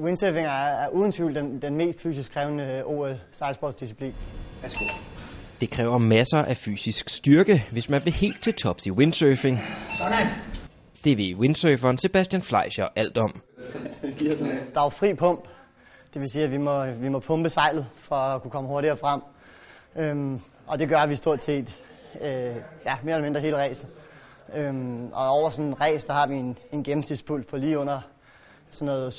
Windsurfing er, er uden tvivl den, den mest fysisk krævende OL sejlsportsdisciplin. Værsgo. Det kræver masser af fysisk styrke, hvis man vil helt til tops i windsurfing. Sådan. Det ved windsurferen Sebastian Fleischer alt om. Der er jo fri pump, det vil sige, at vi må, vi må pumpe sejlet for at kunne komme hurtigere frem. Øhm, og det gør vi stort set øh, ja, mere eller mindre hele racet. Øhm, og over sådan en race, der har vi en, en gennemsnitspuls på lige under sådan noget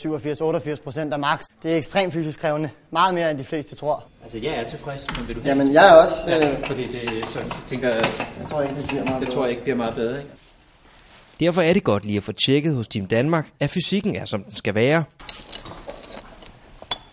87-88 procent af max. Det er ekstremt fysisk krævende. Meget mere end de fleste tror. Altså, jeg er tilfreds, men vil du Jamen, jeg er også. Ja, Øh, fordi det, så tænker jeg, jeg tror ikke, det bliver meget det tror jeg ikke bliver meget bedre, ikke? Derfor er det godt lige at få tjekket hos Team Danmark, at fysikken er som den skal være.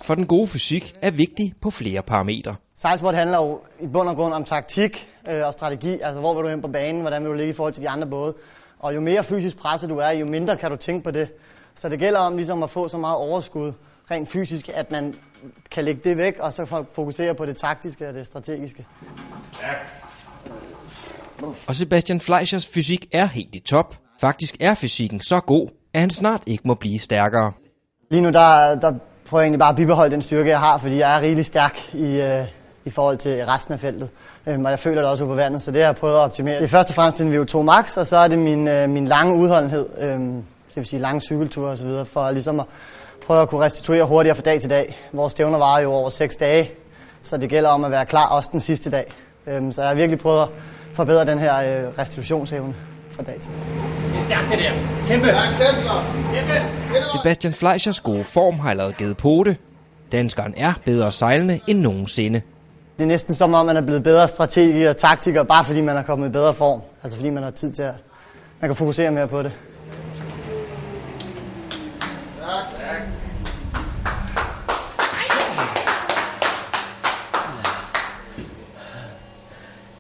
For den gode fysik er vigtig på flere parametre. Sejlsport handler jo i bund og grund om taktik øh, og strategi. Altså, hvor vil du hen på banen? Hvordan vil du ligge i forhold til de andre både? Og jo mere fysisk presset du er, jo mindre kan du tænke på det. Så det gælder om ligesom at få så meget overskud rent fysisk, at man kan lægge det væk, og så fo- fokusere på det taktiske og det strategiske. Og Sebastian Fleischers fysik er helt i top. Faktisk er fysikken så god, at han snart ikke må blive stærkere. Lige nu der, der prøver jeg egentlig bare at bibeholde den styrke, jeg har, fordi jeg er rigtig stærk i, øh, i forhold til resten af feltet. Øhm, og jeg føler det også ude på vandet, så det har jeg prøvet at optimere. Det er først og fremmest en VO2 max, og så er det min, øh, min lange udholdenhed, øhm, det vil sige lange cykelture osv., for ligesom at prøve at kunne restituere hurtigere fra dag til dag. Vores stævner varer jo over 6 dage, så det gælder om at være klar også den sidste dag. Øhm, så jeg har virkelig prøvet at forbedre den her øh, restitutionsevne fra dag til dag. Er stærkt, det der. Kæmpe. Kæmpe. Sebastian Fleischers gode form har allerede givet på det. Danskeren er bedre sejlende end nogensinde. Det er næsten som om, man er blevet bedre strategi og taktiker, bare fordi man er kommet i bedre form. Altså fordi man har tid til at man kan fokusere mere på det. back. back.